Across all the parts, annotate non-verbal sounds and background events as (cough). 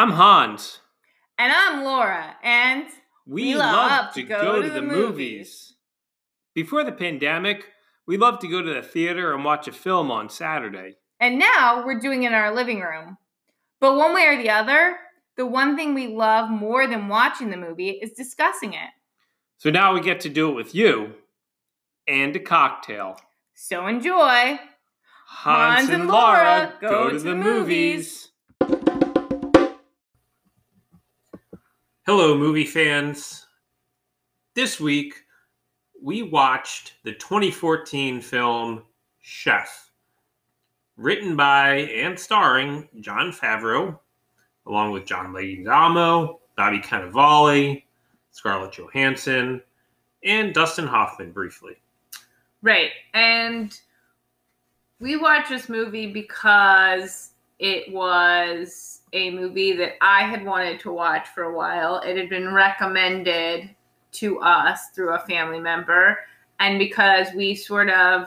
I'm Hans. And I'm Laura, and We, We love, love to to go, go to to the movies. movies. Before the pandemic, we loved to go to the theater and watch a film on Saturday. and now we're doing it in our living room. But one way or the other, the one thing we love more than watching the movie is discussing it. So now we get to do it with you and a cocktail. So enjoy. Hans, and Laura go, to, the movies. Hello, movie fans. This week, we watched the 2014 film Chef, written by and starring Jon Favreau, along with John Leguizamo, Bobby Cannavale, Scarlett Johansson, and Dustin Hoffman briefly. Right. And we watched this movie because it was a movie that I had wanted to watch for a while. It had been recommended to us through a family member. And because we sort of,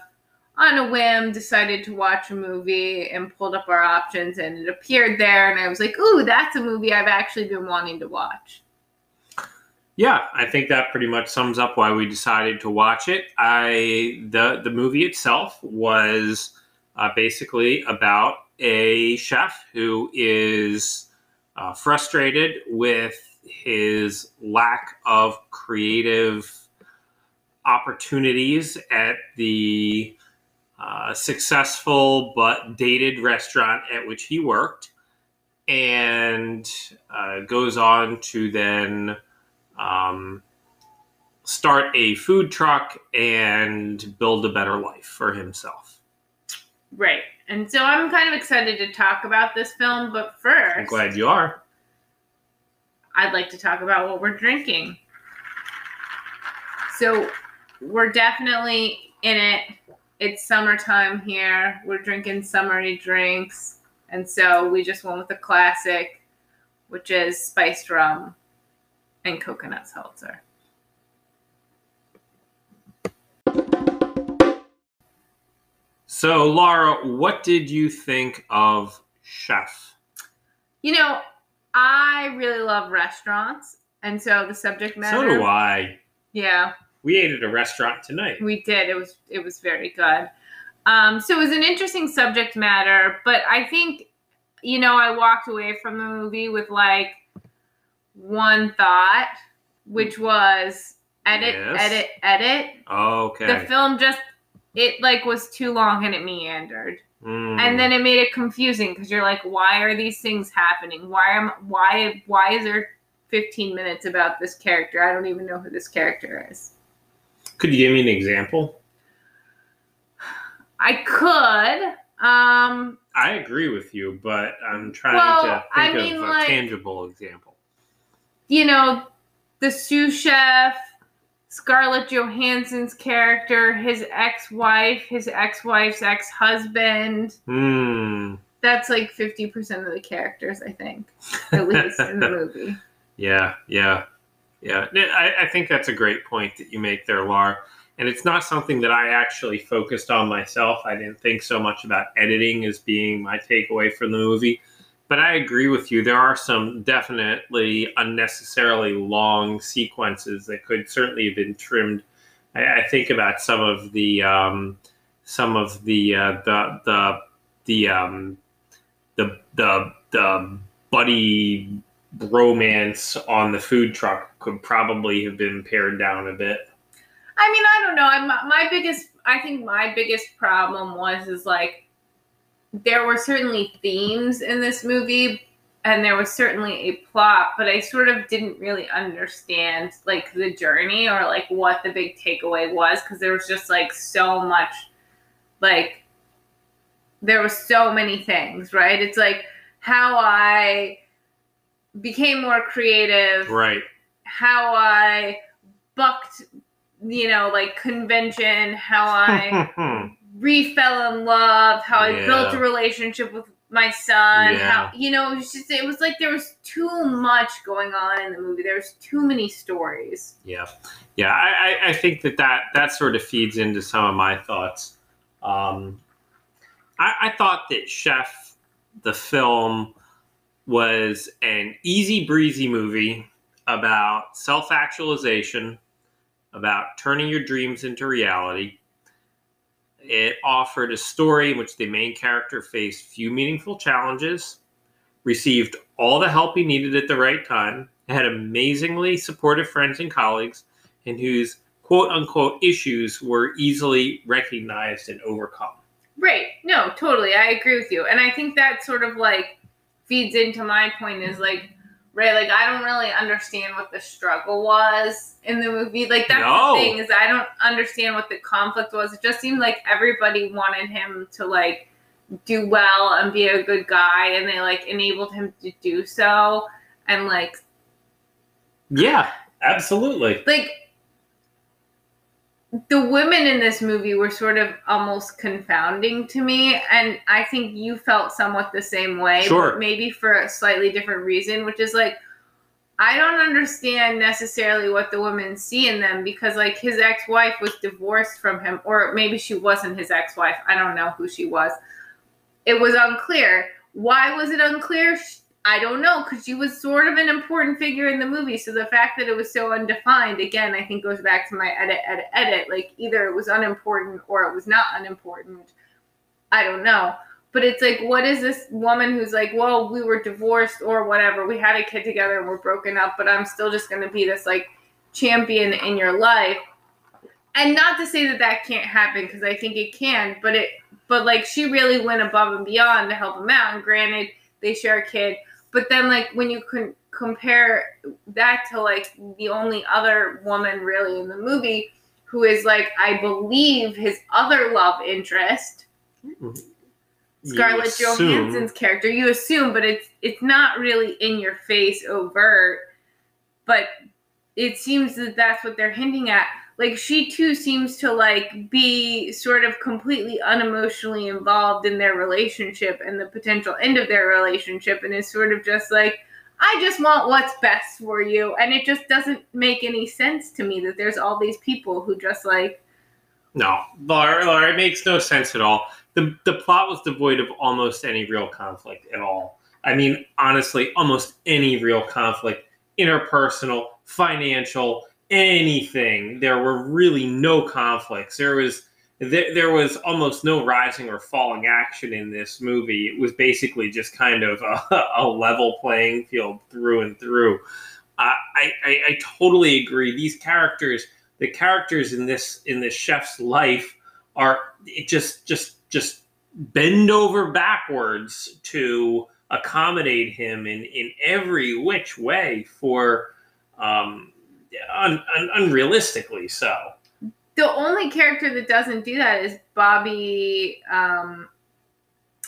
on a whim, decided to watch a movie and pulled up our options, and it appeared there. And I was like, ooh, that's a movie I've actually been wanting to watch. Yeah, I think that pretty much sums up why we decided to watch it. I the the movie itself was uh, basically about a chef who is uh, frustrated with his lack of creative opportunities at the uh, successful but dated restaurant at which he worked, and uh, goes on to then um, start a food truck and build a better life for himself. Right. And so I'm kind of excited to talk about this film, but first. I'm glad you are. I'd like to talk about what we're drinking. So we're definitely in it. It's summertime here. We're drinking summery drinks. And so we just went with a classic, which is spiced rum and coconut seltzer. So, Laura, what did you think of Chef? You know, I really love restaurants. And so the subject matter. So do I. Yeah. We ate at a restaurant tonight. We did. It was it was very good. Um, so it was an interesting subject matter, but I think, you know, I walked away from the movie with like one thought, which was edit, Yes. edit, edit. Okay. The film just it like was too long and it meandered. Mm. And then it made it confusing because you're like, why are these things happening? Why am why why is there 15 minutes about this character? I don't even know who this character is. could you give me an example? I could. Um, I agree with you, but I'm trying Well, to I think mean, of a like- tangible example. you know, the sous chef, Scarlett Johansson's character, his ex-wife, his ex-wife's ex-husband. Hmm. That's like 50% of the characters, I think, at least in the (laughs) movie. Yeah, yeah, yeah. I, I think that's a great point that you make there, Laura. And it's not something that I actually focused on myself. I didn't think so much about editing as being my takeaway from the movie. But I agree with you. There are some definitely unnecessarily long sequences that could certainly have been trimmed. I, I think about some of the um, some of the uh, the the the um, the the the buddy romance on the food truck could probably have been pared down a bit. I mean, I don't know. I'm, my biggest, I think my biggest problem was is like there were certainly themes in this movie, and there was certainly a plot, but I sort of didn't really understand like the journey or like what the big takeaway was because there was just like so much, like there was so many things, right? It's like how I became more creative Right. how I bucked, you know, like convention, how I (laughs) re fell in love, how I Yeah. built a relationship with my son, Yeah. how you know, it was just it was like there was too much going on in the movie. There was too many stories. Yeah, yeah. I, I, I think that, that that sort of feeds into some of my thoughts. Um, I, I thought that Chef, the film, was an easy breezy movie about self actualization, about turning your dreams into reality. It offered a story in which the main character faced few meaningful challenges, received all the help he needed at the right time, had amazingly supportive friends and colleagues, and whose quote unquote issues were easily recognized and overcome. Right. No, totally. I agree with you. And I think that sort of like feeds into my point is like, right, like I don't really understand what the struggle was in the movie. Like that's No. the thing is I don't understand what the conflict was. It just seemed like everybody wanted him to like do well and be a good guy and they like enabled him to do so. And like Yeah, absolutely. like the women in this movie were sort of almost confounding to me and i think you felt somewhat the same way Sure. but maybe for a slightly different reason which is like i don't understand necessarily what the women see in them because like his ex-wife was divorced from him or maybe she wasn't his ex-wife i don't know who she was. It was unclear. Why was it unclear I don't know because she was sort of an important figure in the movie. So the fact that it was so undefined, again, I think goes back to my edit, edit, edit. Like either it was unimportant or it was not unimportant. I don't know. But it's like, what is this woman who's like, well, we were divorced or whatever. We had a kid together and we're broken up, but I'm still just going to be this like champion in your life. And not to say that that can't happen because I think it can, but it, but like she really went above and beyond to help him out. And granted, they share a kid but then like when you can compare that to like the only other woman really in the movie who is like i believe his other love interest mm-hmm. You scarlett johansson's character. You assume but it's it's not really in your face overt. But it seems that that's what they're hinting at like she too seems to like be sort of completely unemotionally involved in their relationship and the potential end of their relationship and is sort of just like i just want what's best for you and it just doesn't make any sense to me that there's all these people who just like No, Laura, Laura, it makes no sense at all. The the plot was devoid of almost any real conflict at all. I mean, honestly, almost any real conflict, interpersonal, financial, anything. There were really no conflicts. There was there, there was almost no rising or falling action in this movie. It was basically just kind of a, (laughs) a level playing field through and through. I, I I totally agree. These characters the characters in this in this chef's life are it just just just bend over backwards to accommodate him in in every which way for um un, un, unrealistically so the only character that doesn't do that is Bobby, um,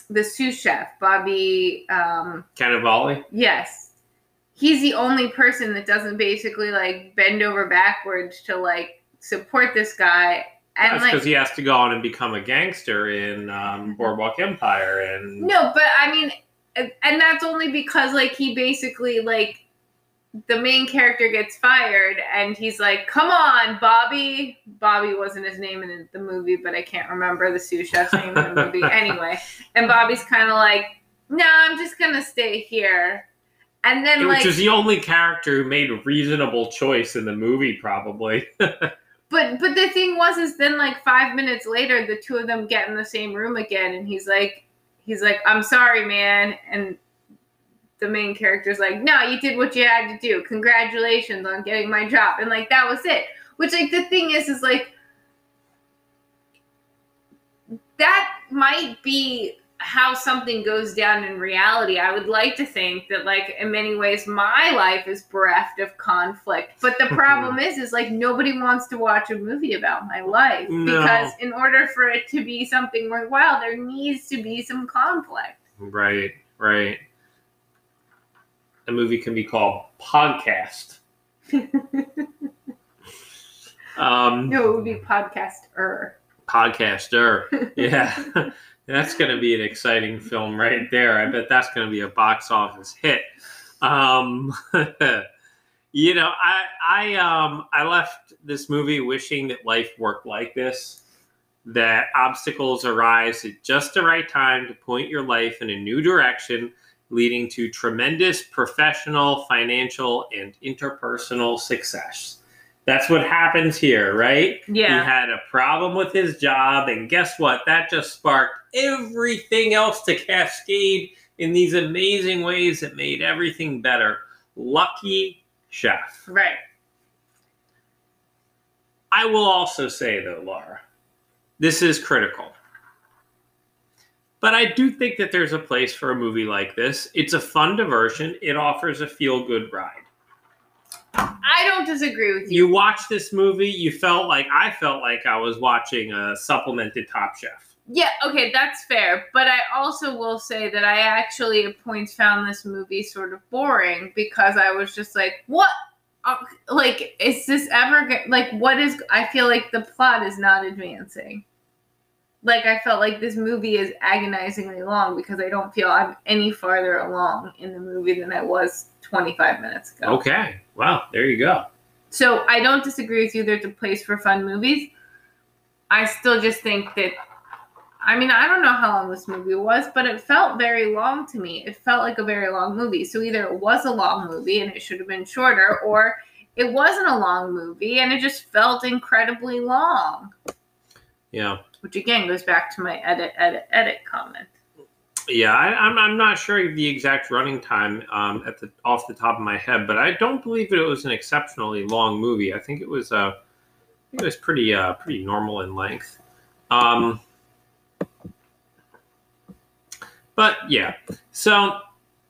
the sous chef. Bobby, um, Cannavale yes, he's the only person that doesn't basically like bend over backwards to like support this guy. And that's like, because he has to go on and become a gangster in um, Boardwalk Empire and no, but I mean, and that's only because like he basically like the main character gets fired and he's like, "Come on, Bobby." Bobby wasn't his name in the movie, but I can't remember the sous chef's name in the (laughs) movie anyway. And Bobby's kind of like, "No, I'm just gonna stay here." And then which like, is the only character who made a reasonable choice in the movie probably (laughs) but but the thing was is then like five minutes later, the two of them get in the same room again, and he's like, he's like, "I'm sorry, man," and the main character's like, "No, you did what you had to do. Congratulations on getting my job." And like that was it. Which like the thing is is like that might be how something goes down in reality. I would like to think that like in many ways my life is bereft of conflict. But the mm-hmm. problem is is like nobody wants to watch a movie about my life No. because in order for it to be something worthwhile there needs to be some conflict. Right, right. The movie can be called Podcast. (laughs) um, No, it would be podcaster. Podcaster. (laughs) Yeah. (laughs) that's going to be an exciting film right there. I bet that's going to be a box office hit. Um, you know, I I um I left this movie wishing that life worked like this. That obstacles arise at just the right time to point your life in a new direction, leading to tremendous professional, financial, and interpersonal success. That's what happens here, right? Yeah. He had a problem with his job, and guess what? That just sparked everything else to cascade in these amazing ways that made everything better. Lucky chef. Right. I will also say, though, Laura, this is critical. But I do think that there's a place for a movie like this. It's a fun diversion, it offers a feel good ride. I don't disagree with you. You watched this movie, you felt like I felt like I was watching a supplemented Top Chef. Yeah, okay, that's fair. But I also will say that I actually at points found this movie sort of boring because I was just like, what? Uh, like, is this ever like what is? I feel like the plot is not advancing. Like I felt like this movie is agonizingly long because I don't feel I'm any farther along in the movie than I was 25 minutes ago. Okay, Wow. there you go. So I don't disagree with you. There's a place for fun movies. I still just think that. I mean, I don't know how long this movie was, but it felt very long to me. It felt like a very long movie. So either it was a long movie and it should have been shorter, or it wasn't a long movie and it just felt incredibly long. Yeah. Which again goes back to my edit, edit, edit comment. Yeah, I, I'm, I'm not sure of the exact running time um, at the off the top of my head, but I don't believe it was an exceptionally long movie. I think it was uh, it was pretty uh, pretty normal in length. Um, but yeah, so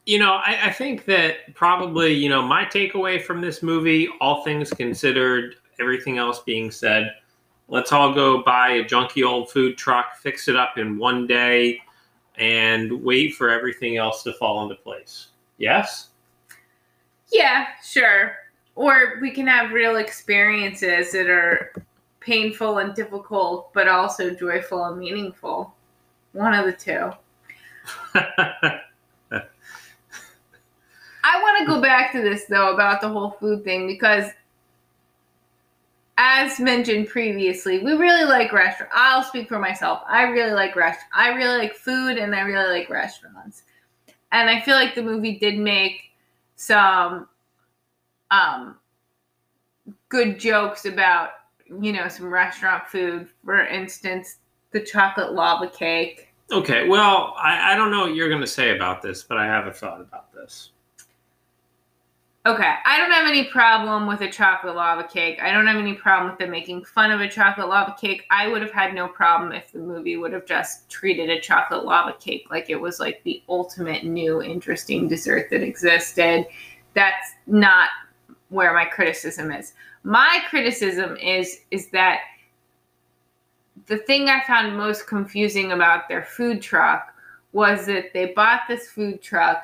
you know, I, I think that probably you know my takeaway from this movie, all things considered, everything else being said, let's all go buy a junky old food truck, fix it up in one day and wait for everything else to fall into place. Yes? Yeah, sure. Or we can have real experiences that are painful and difficult, but also joyful and meaningful. One of the two. (laughs) I want to go back to this though about the whole food thing because as mentioned previously, we really like restaurant. I'll speak for myself. I really like rest. I really like food and I really like restaurants. And I feel like the movie did make some um good jokes about, you know, some restaurant food. For instance, the chocolate lava cake. okay, well, I, I don't know what you're going to say about this, but I have a thought about this. Okay, I don't have any problem with a chocolate lava cake. I don't have any problem with them making fun of a chocolate lava cake. I would have had no problem if the movie would have just treated a chocolate lava cake like it was like the ultimate new interesting dessert that existed. That's not where my criticism is. My criticism is is that the thing I found most confusing about their food truck was that they bought this food truck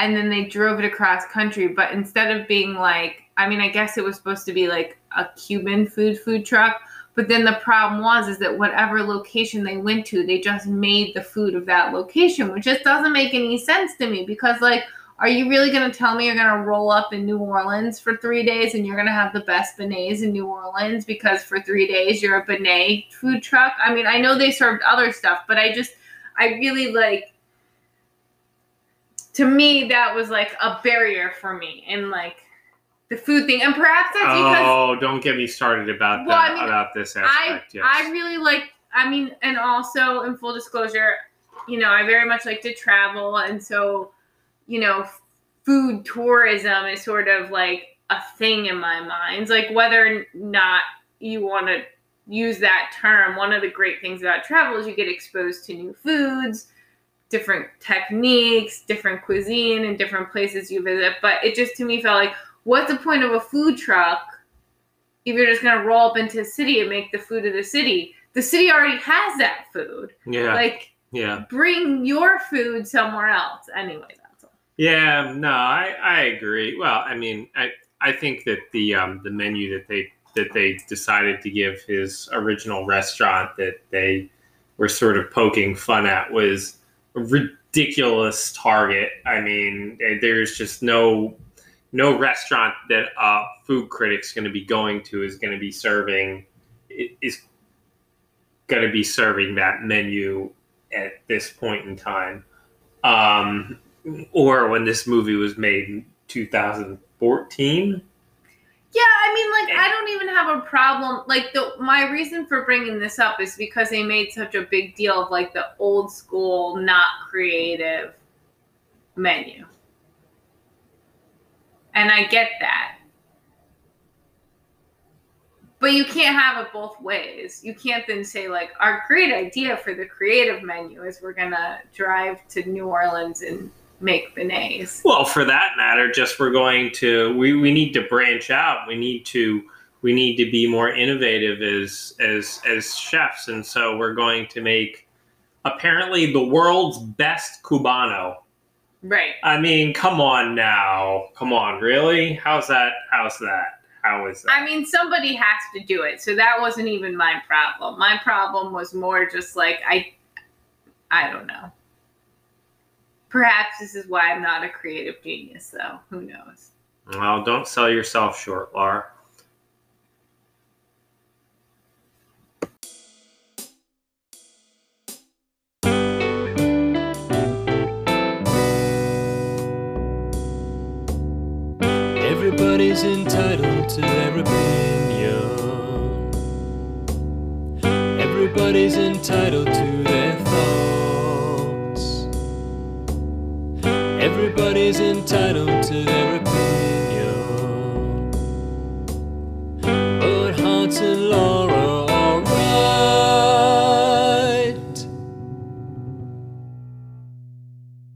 and then they drove it across country. But instead of being like i mean i guess it was supposed to be like a cuban food food truck but then the problem was is that whatever location they went to they just made the food of that location which just doesn't make any sense to me because like are you really going to tell me you're going to roll up in new orleans for three days and you're going to have the best beignets in new orleans because for three days you're a beignet food truck? I mean i know they served other stuff but i just i really like to me that was like a barrier for me and like the food thing and perhaps that's because Oh, don't get me started about Well, that I mean, about this I aspect. yes. I really like I mean and also in full disclosure you know I very much like to travel and so you know food tourism is sort of like a thing in my mind like whether or not you want to use that term one of the great things about travel is you get exposed to new foods different techniques different cuisine and different places you visit but it just to me felt like what's the point of a food truck if you're just going to roll up into a city and make the food of the city? The city already has that food. Yeah, like yeah, bring your food somewhere else. Anyway that's all. Yeah. No, I, I agree. Well, I mean, I I think that the um the menu that they that they decided to give his original restaurant that they were sort of poking fun at was ridiculous target. I mean, there's just no no restaurant that a food critic's going to be going to is going to be serving is going to be serving that menu at this point in time. Um, or when this movie was made in 2014. Yeah, I mean, like, eh. I don't even have a problem. Like, the my reason for bringing this up is because they made such a big deal of like the old school, not creative menu, and I get that. But you can't have it both ways. You can't then say like, our great idea for the creative menu is we're gonna drive to New Orleans and make beignets. Well, for that matter, just we're going to we, we need to branch out. We need to we need to be more innovative as as as chefs, and so we're going to make apparently the world's best cubano. Right. I mean, come on now, come on, really? How's that? How's that? How is that? I mean, somebody has to do it, so that wasn't even my problem. My problem was more just like I, I don't know. Perhaps this is why I'm not a creative genius, though. Who knows? Well, don't sell yourself short, Laura. Everybody's entitled to their opinion. Everybody's entitled to their Everybody's entitled to their.